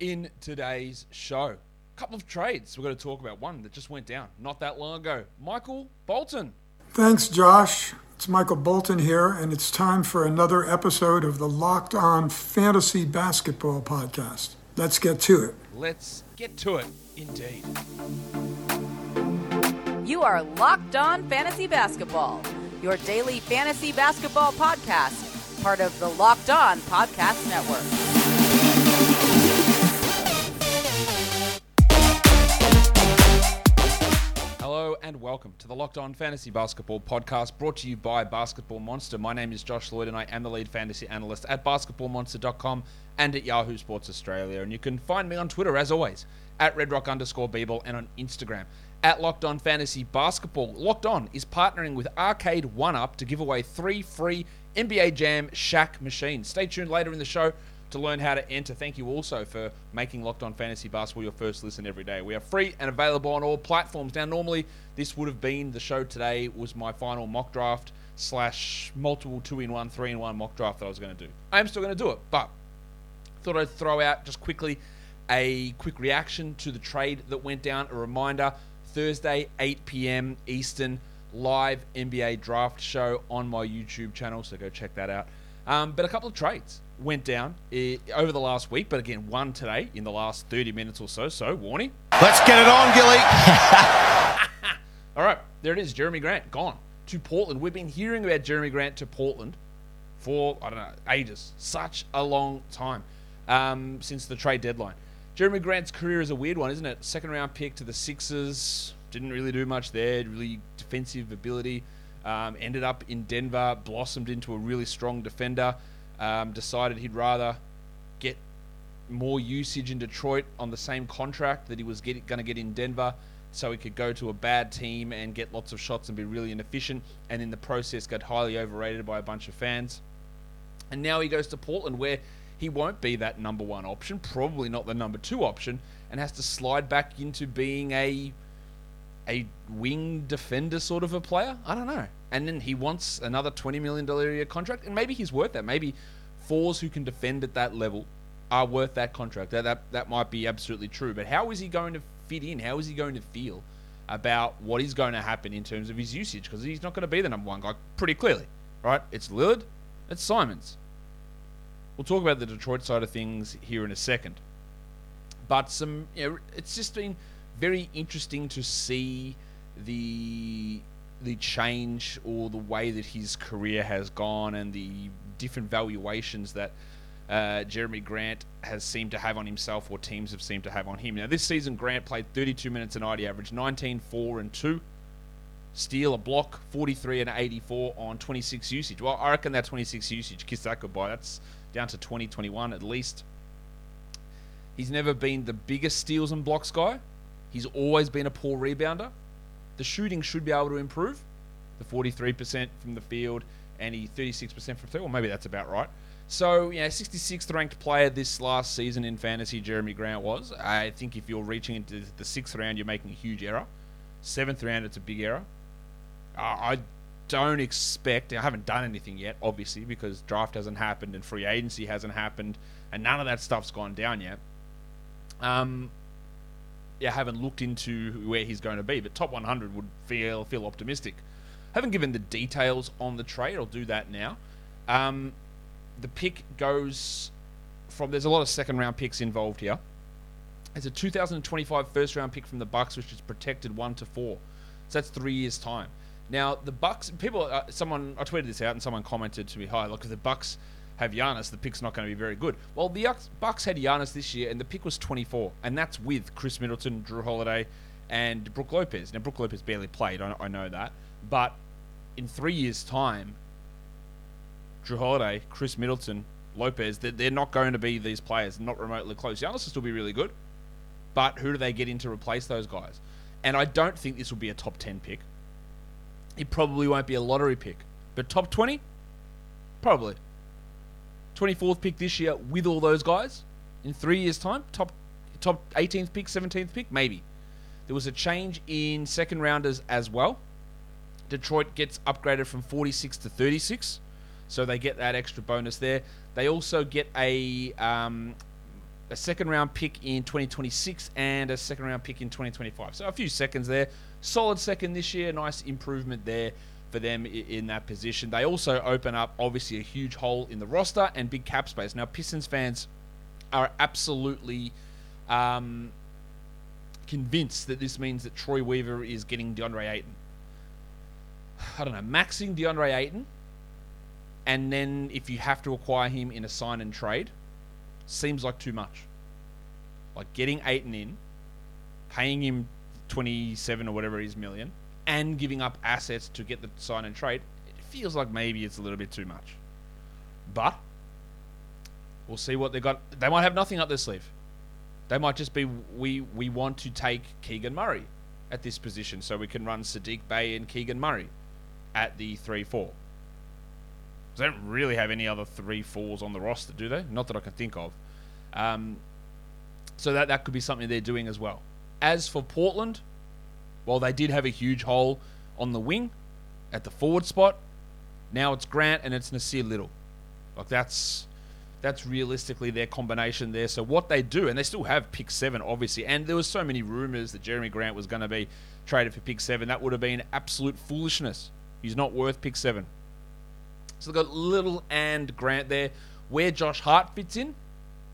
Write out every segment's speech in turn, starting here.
in today's show. A couple of trades we're going to talk about. One that just went down not that long ago. Michael Bolton. Thanks, Josh. It's Michael Bolton here, and it's time for another episode of the Locked On Fantasy Basketball Podcast. Let's get to it. Let's get to it, indeed. You are Locked On Fantasy Basketball, your daily fantasy basketball podcast, part of the Locked On Podcast Network. Welcome to the Locked On Fantasy Basketball Podcast brought to you by Basketball Monster. My name is Josh Lloyd and I am the lead fantasy analyst at basketballmonster.com and at Yahoo Sports Australia. And you can find me on Twitter as always at redrock underscore Beeble and on Instagram at Locked On Fantasy Basketball. Locked On is partnering with Arcade One Up to give away three free NBA Jam Shaq machines. Stay tuned later in the show to learn how to enter. Thank you also for making Locked On Fantasy Basketball your first listen every day. We are free and available on all platforms. Now, normally this would have been the show today was my final mock draft slash multiple two in one, three in one mock draft that I was going to do. I am still going to do it, but thought I'd throw out just quickly a quick reaction to the trade that went down. A reminder Thursday, 8 p.m. Eastern, live NBA draft show on my YouTube channel, so go check that out. Um, but a couple of trades went down eh, over the last week, but again, one today in the last 30 minutes or so. So, warning. Let's get it on, Gilly. All right, there it is. Jerami Grant gone to Portland. We've been hearing about Jerami Grant to Portland for, I don't know, ages. Such a long time um, since the trade deadline. Jerami Grant's career is a weird one, isn't it? Second round pick to the Sixers. Didn't really do much there. Really defensive ability. Um, ended up in Denver. Blossomed into a really strong defender. Um, decided he'd rather get more usage in Detroit on the same contract that he was going to get in Denver so he could go to a bad team and get lots of shots and be really inefficient and in the process got highly overrated by a bunch of fans. And now he goes to Portland where he won't be that number one option, probably not the number two option, and has to slide back into being a a wing defender sort of a player. I don't know. And then he wants another twenty million dollar a year contract, and maybe he's worth that. Maybe fours who can defend at that level are worth that contract. That, that that might be absolutely true. But how is he going to fit in? How is he going to feel about what is going to happen in terms of his usage? Because he's not going to be the number one guy pretty clearly, right? It's Lillard, it's Simons. We'll talk about the Detroit side of things here in a second. But some, you know, it's just been very interesting to see the the change or the way that his career has gone and the different valuations that uh, Jerami Grant has seemed to have on himself or teams have seemed to have on him. Now, this season, Grant played 32 minutes a night. He averaged 19, 4, and 2. Steal, a block, 43 and 84 on 26 usage. Well, I reckon that 26 usage, kiss that goodbye. That's down to 20, 21 at least. He's never been the biggest steals and blocks guy. He's always been a poor rebounder. The shooting should be able to improve. The 43% from the field and he 36% from three. Well, maybe that's about right. So, yeah, 66th ranked player this last season in fantasy, Jerami Grant was. I think if you're reaching into the sixth round, you're making a huge error. Seventh round, it's a big error. I don't expect, I haven't done anything yet, obviously, because draft hasn't happened and free agency hasn't happened, and none of that stuff's gone down yet. Um, I haven't looked into where he's going to be, but top 100 would feel feel optimistic. Haven't given the details on the trade. I'll do that now. Um, the pick goes from. There's a lot of second round picks involved here. It's a 2025 first round pick from the Bucks, which is protected one to four. So that's three years time. Now the Bucks, people, uh, someone I tweeted this out and someone commented to me, "Hi, look, the Bucks have Giannis, the pick's not going to be very good." Well, the Bucks had Giannis this year, and the pick was 24, and that's with Khris Middleton, Jrue Holiday, and Brook Lopez. Now Brook Lopez barely played, I, I know that, but in three years' time, Jrue Holiday, Khris Middleton, Lopez, they're, they're not going to be these players, not remotely close. Giannis will still be really good, but who do they get in to replace those guys? And I don't think this will be a top 10 pick. It probably won't be a lottery pick, but top 20? Probably. 24th pick this year with all those guys in three years' time? Top, top 18th pick, 17th pick? Maybe. There was a change in second rounders as well. Detroit gets upgraded from 46 to 36, so they get that extra bonus there. They also get a um, a second round pick in 2026 and a second round pick in 2025. So a few seconds there. Solid second this year. Nice improvement there for them in that position. They also open up, obviously, a huge hole in the roster and big cap space. Now, Pistons fans are absolutely um, convinced that this means that Troy Weaver is getting DeAndre Ayton. I don't know, maxing DeAndre Ayton, and then if you have to acquire him in a sign and trade, seems like too much. Like getting Ayton in, paying him 27 or whatever it is million, and giving up assets to get the sign and trade, it feels like maybe it's a little bit too much. But we'll see what they got. They might have nothing up their sleeve. They might just be we we want to take Keegan Murray at this position so we can run Saddiq Bey and Keegan Murray at the 3 4. They don't really have any other 3 4s on the roster, do they? Not that I can think of. Um, so that, that could be something they're doing as well. As for Portland, well, they did have a huge hole on the wing at the forward spot. Now it's Grant and it's Nassir Little. Like that's that's realistically their combination there. So what they do, and they still have pick seven, obviously, and there was so many rumors that Jerami Grant was going to be traded for pick seven. That would have been absolute foolishness. He's not worth pick seven. So they've got Little and Grant there. Where Josh Hart fits in,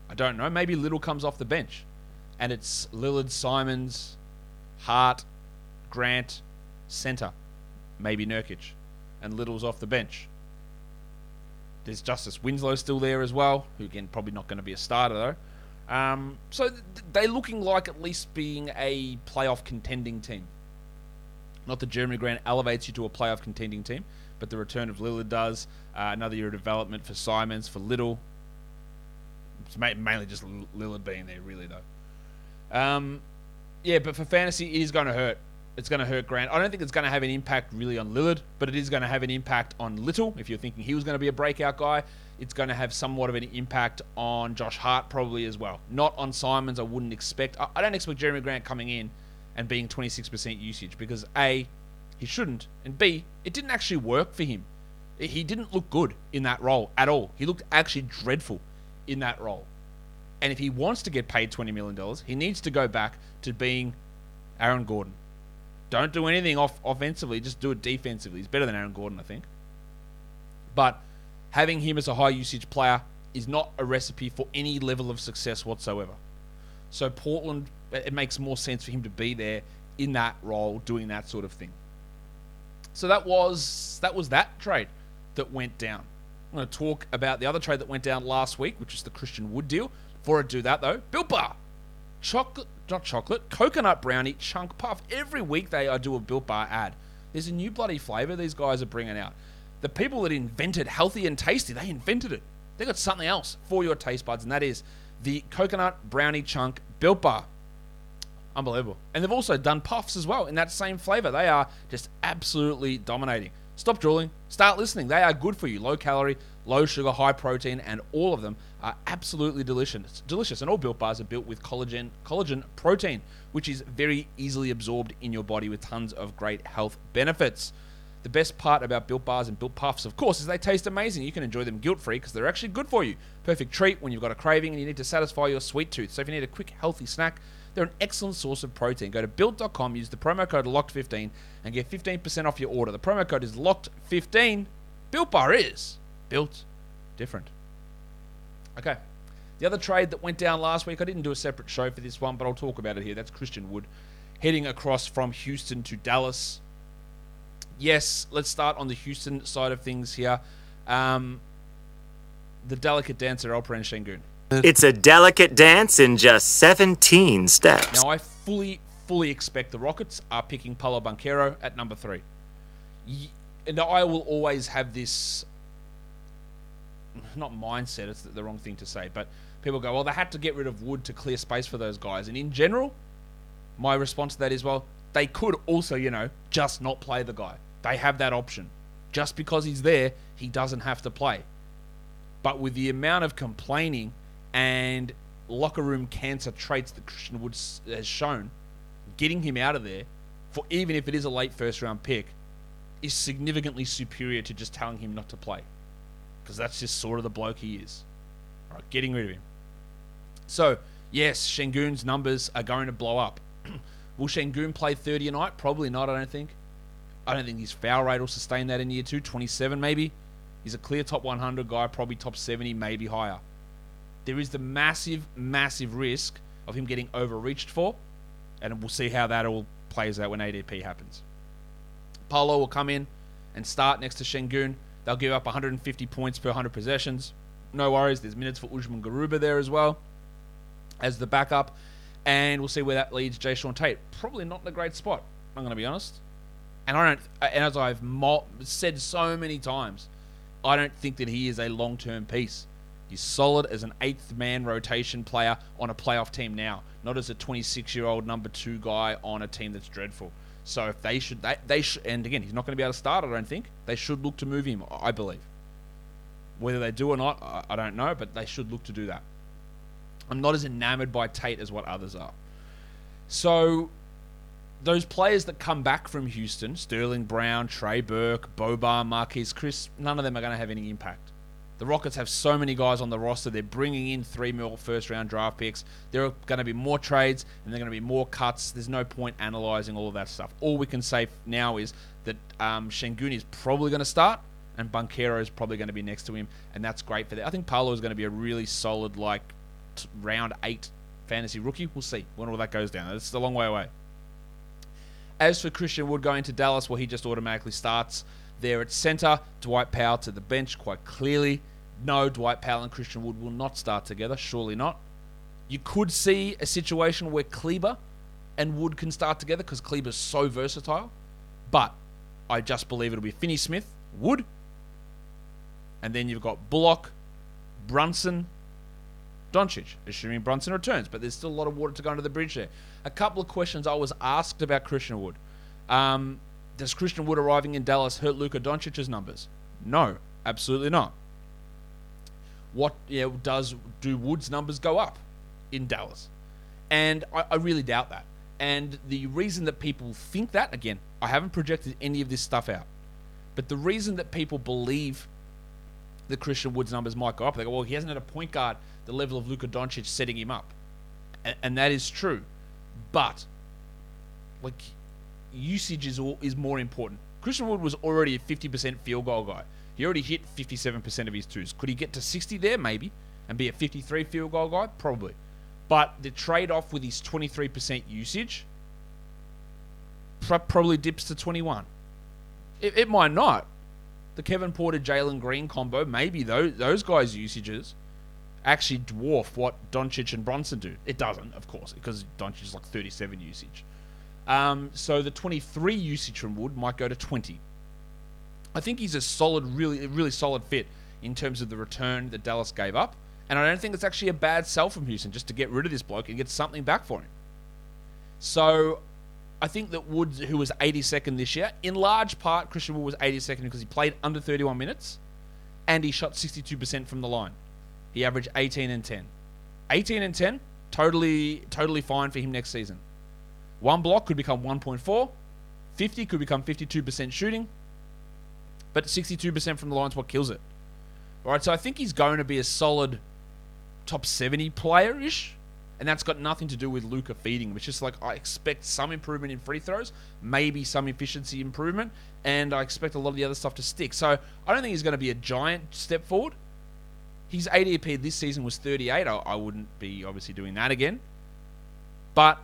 I don't know. Maybe Little comes off the bench. And it's Lillard, Simons, Hart, Grant, centre. Maybe Nurkic. And Little's off the bench. There's Justice Winslow still there as well, who again probably not going to be a starter though. Um, so th- they're looking like at least being a playoff contending team. Not that Jerami Grant elevates you to a playoff contending team, but the return of Lillard does. Uh, another year of development for Simons, for Little. It's mainly just Lillard being there, really, though. Um, yeah, but for fantasy, it is going to hurt. It's going to hurt Grant. I don't think it's going to have an impact really on Lillard, but it is going to have an impact on Little. If you're thinking he was going to be a breakout guy, it's going to have somewhat of an impact on Josh Hart probably as well. Not on Simons, I wouldn't expect. I don't expect Jerami Grant coming in and being 26% usage because A, he shouldn't, and B, it didn't actually work for him. He didn't look good in that role at all. He looked actually dreadful in that role. And if he wants to get paid $20 million, he needs to go back to being Aaron Gordon. Don't do anything off offensively, just do it defensively. He's better than Aaron Gordon, I think. But having him as a high usage player is not a recipe for any level of success whatsoever. So Portland it makes more sense for him to be there in that role doing that sort of thing. So that was that was that trade that went down. I'm going to talk about the other trade that went down last week, which is the Christian Wood deal. Before I do that though, Built Bar, chocolate, not chocolate, coconut brownie chunk puff. Every week they I do a Built Bar ad. There's a new bloody flavor these guys are bringing out. The people that invented healthy and tasty, they invented it. They got something else for your taste buds, and that is the coconut brownie chunk Built Bar. Unbelievable. And they've also done puffs as well in that same flavor. They are just absolutely dominating. Stop drooling. Start listening. They are good for you. Low calorie, low sugar, high protein, and all of them are absolutely delicious. Delicious. And all built bars are built with collagen, collagen protein, which is very easily absorbed in your body with tons of great health benefits. The best part about Built Bars and Built Puffs, of course, is they taste amazing. You can enjoy them guilt free because they're actually good for you. Perfect treat when you've got a craving and you need to satisfy your sweet tooth. So if you need a quick, healthy snack, they're an excellent source of protein. Go to built.com, use the promo code LOCKED15 and get 15% off your order. The promo code is LOCKED15. Built Bar is built different. Okay. The other trade that went down last week, I didn't do a separate show for this one, but I'll talk about it here. That's Christian Wood heading across from Houston to Dallas. Yes, let's start on the Houston side of things here. Um, the delicate dancer, Alperen Sengun. It's a delicate dance in just 17 steps. Now, I fully, fully expect the Rockets are picking Paolo Banchero at number three. And I will always have this, not mindset, it's the wrong thing to say, but people go, well, they had to get rid of Wood to clear space for those guys. And in general, my response to that is, well, they could also, you know, just not play the guy. They have that option. Just because he's there, he doesn't have to play. But with the amount of complaining and locker room cancer traits that Christian Wood has shown, getting him out of there, for even if it is a late first round pick, is significantly superior to just telling him not to play. Because that's just sort of the bloke he is. All right, getting rid of him. So, Yes, Sengun's numbers are going to blow up. will Sengun play 30 a night? Probably not, I don't think. I don't think his foul rate will sustain that in year two. 27 maybe. He's a clear top 100 guy, probably top 70, maybe higher. There is the massive, massive risk of him getting overreached for, and we'll see how that all plays out when ADP happens. Paolo will come in and start next to Sengun. They'll give up 150 points per 100 possessions. No worries. There's minutes for Usman Garuba there as well as the backup. And we'll see where that leads Jae'Sean Tate. Probably not in a great spot, I'm going to be honest. And I don't, and as I've said so many times, I don't think that he is a long term piece. He's solid as an eighth man rotation player on a playoff team now, not as a 26 year old number two guy on a team that's dreadful. So if they should, they, they should, and again, he's not going to be able to start. I don't think they should look to move him. I believe. Whether they do or not, I, I don't know, but they should look to do that. I'm not as enamored by Tate as what others are. So those players that come back from Houston, Sterling Brown, Trey Burke, Boban, Marquese Chriss, none of them are going to have any impact. The Rockets have so many guys on the roster. They're bringing in three mil first round draft picks. There are going to be more trades and there are going to be more cuts. There's no point analyzing all of that stuff. All we can say now is that um, is probably going to start and Banchero is probably going to be next to him, and that's great for that. I think Paolo is going to be a really solid, like, t- round eight fantasy rookie. We'll see when all that goes down. It's a long way away. As for Christian Wood going to Dallas, well, he just automatically starts there at center. Dwight Powell to the bench quite clearly. No, Dwight Powell and Christian Wood will not start together. Surely not. You could see a situation where Kleber and Wood can start together because Kleber's so versatile. But I just believe it'll be Finney Smith, Wood, and then you've got Bullock, Brunson, Doncic, assuming Brunson returns. But there's still a lot of water to go under the bridge there. A couple of questions I was asked about Christian Wood. Um, does Christian Wood arriving in Dallas hurt Luka Doncic's numbers? No, absolutely not. What yeah, does do Wood's numbers go up in Dallas? And I, I really doubt that. And the reason that people think that, again, I haven't projected any of this stuff out, but the reason that people believe that Christian Wood's numbers might go up, they go, well, he hasn't had a point guard the level of Luka Doncic setting him up. And, and that is true. But, like, usage is, all, is more important. Christian Wood was already a 50% field goal guy. He already hit 57% of his twos. Could he get to 60 there? Maybe. And be a 53 field goal guy? Probably. But the trade off with his 23% usage probably dips to 21. It, it might not. The Kevin Porter Jalen Green combo, maybe those, those guys' usages actually dwarf what Doncic and Brunson do. It doesn't, of course, because Doncic is like 37 usage. Um, so the 23 usage from Wood might go to 20. I think he's a solid, really, really solid fit in terms of the return that Dallas gave up. And I don't think it's actually a bad sell from Houston just to get rid of this bloke and get something back for him. So I think that Wood, who was 82nd this year, in large part, Christian Wood was 82nd because he played under 31 minutes and he shot 62% from the line. He averaged 18 and 10. 18 and 10, totally, totally fine for him next season. One block could become 1.4, 50 could become 52% shooting, but 62% from the line is what kills it. All right, so I think he's going to be a solid top 70 player ish. And that's got nothing to do with Luka feeding. It's just like I expect some improvement in free throws, maybe some efficiency improvement, and I expect a lot of the other stuff to stick. So I don't think he's going to be a giant step forward. His ADP this season was 38. I, I wouldn't be obviously doing that again. But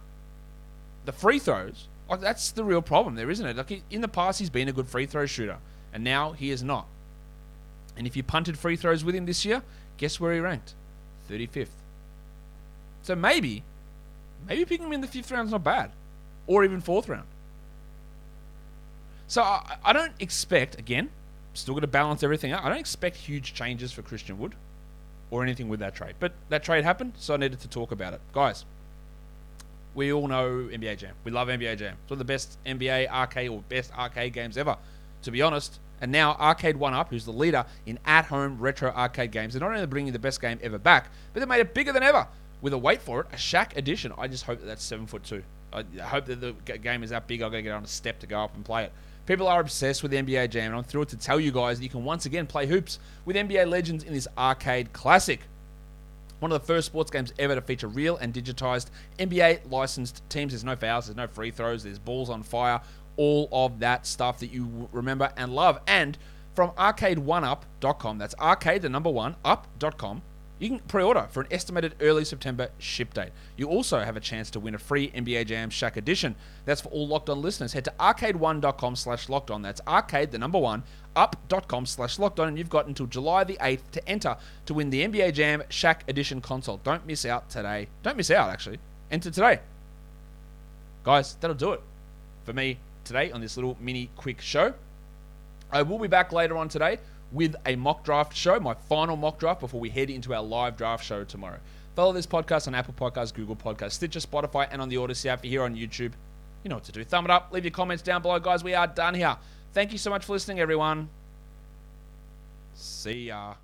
the free throws, like that's the real problem there, isn't it? Like in the past, he's been a good free throw shooter, and now he is not. And if you punted free throws with him this year, guess where he ranked? 35th. So maybe, maybe picking him in the fifth round is not bad, or even fourth round. So I, I don't expect again. Still got to balance everything out. I don't expect huge changes for Christian Wood or anything with that trade. But that trade happened, so I needed to talk about it. Guys, we all know NBA Jam. We love NBA Jam. It's one of the best NBA arcade or best arcade games ever, to be honest. And now Arcade One Up, who's the leader in at-home retro arcade games, they're not only bringing the best game ever back, but they made it bigger than ever with a wait for it, a Shaq edition. I just hope that that's seven foot two. I hope that the game is that big. I'm gonna get on a step to go up and play it. People are obsessed with NBA Jam, and I'm thrilled to tell you guys that you can once again play hoops with NBA Legends in this arcade classic. One of the first sports games ever to feature real and digitized NBA licensed teams. There's no fouls, there's no free throws, there's balls on fire, all of that stuff that you remember and love. And from arcade1up.com, that's arcade, the number one, up.com, you can pre-order for an estimated early September ship date. You also have a chance to win a free NBA Jam Shaq edition. That's for all Locked On listeners. Head to arcade1.com slash locked on. That's arcade, the number one, up.com slash locked on. And you've got until July the 8th to enter to win the NBA Jam Shaq edition console. Don't miss out today. Don't miss out, actually. Enter today. Guys, that'll do it for me today on this little mini quick show. I will be back later on today with a mock draft show, my final mock draft before we head into our live draft show tomorrow. Follow this podcast on Apple Podcasts, Google Podcasts, Stitcher, Spotify, and on the Odyssey app. Here on YouTube, you know what to do. Thumb it up, leave your comments down below, guys. We are done here. Thank you so much for listening, everyone. See ya.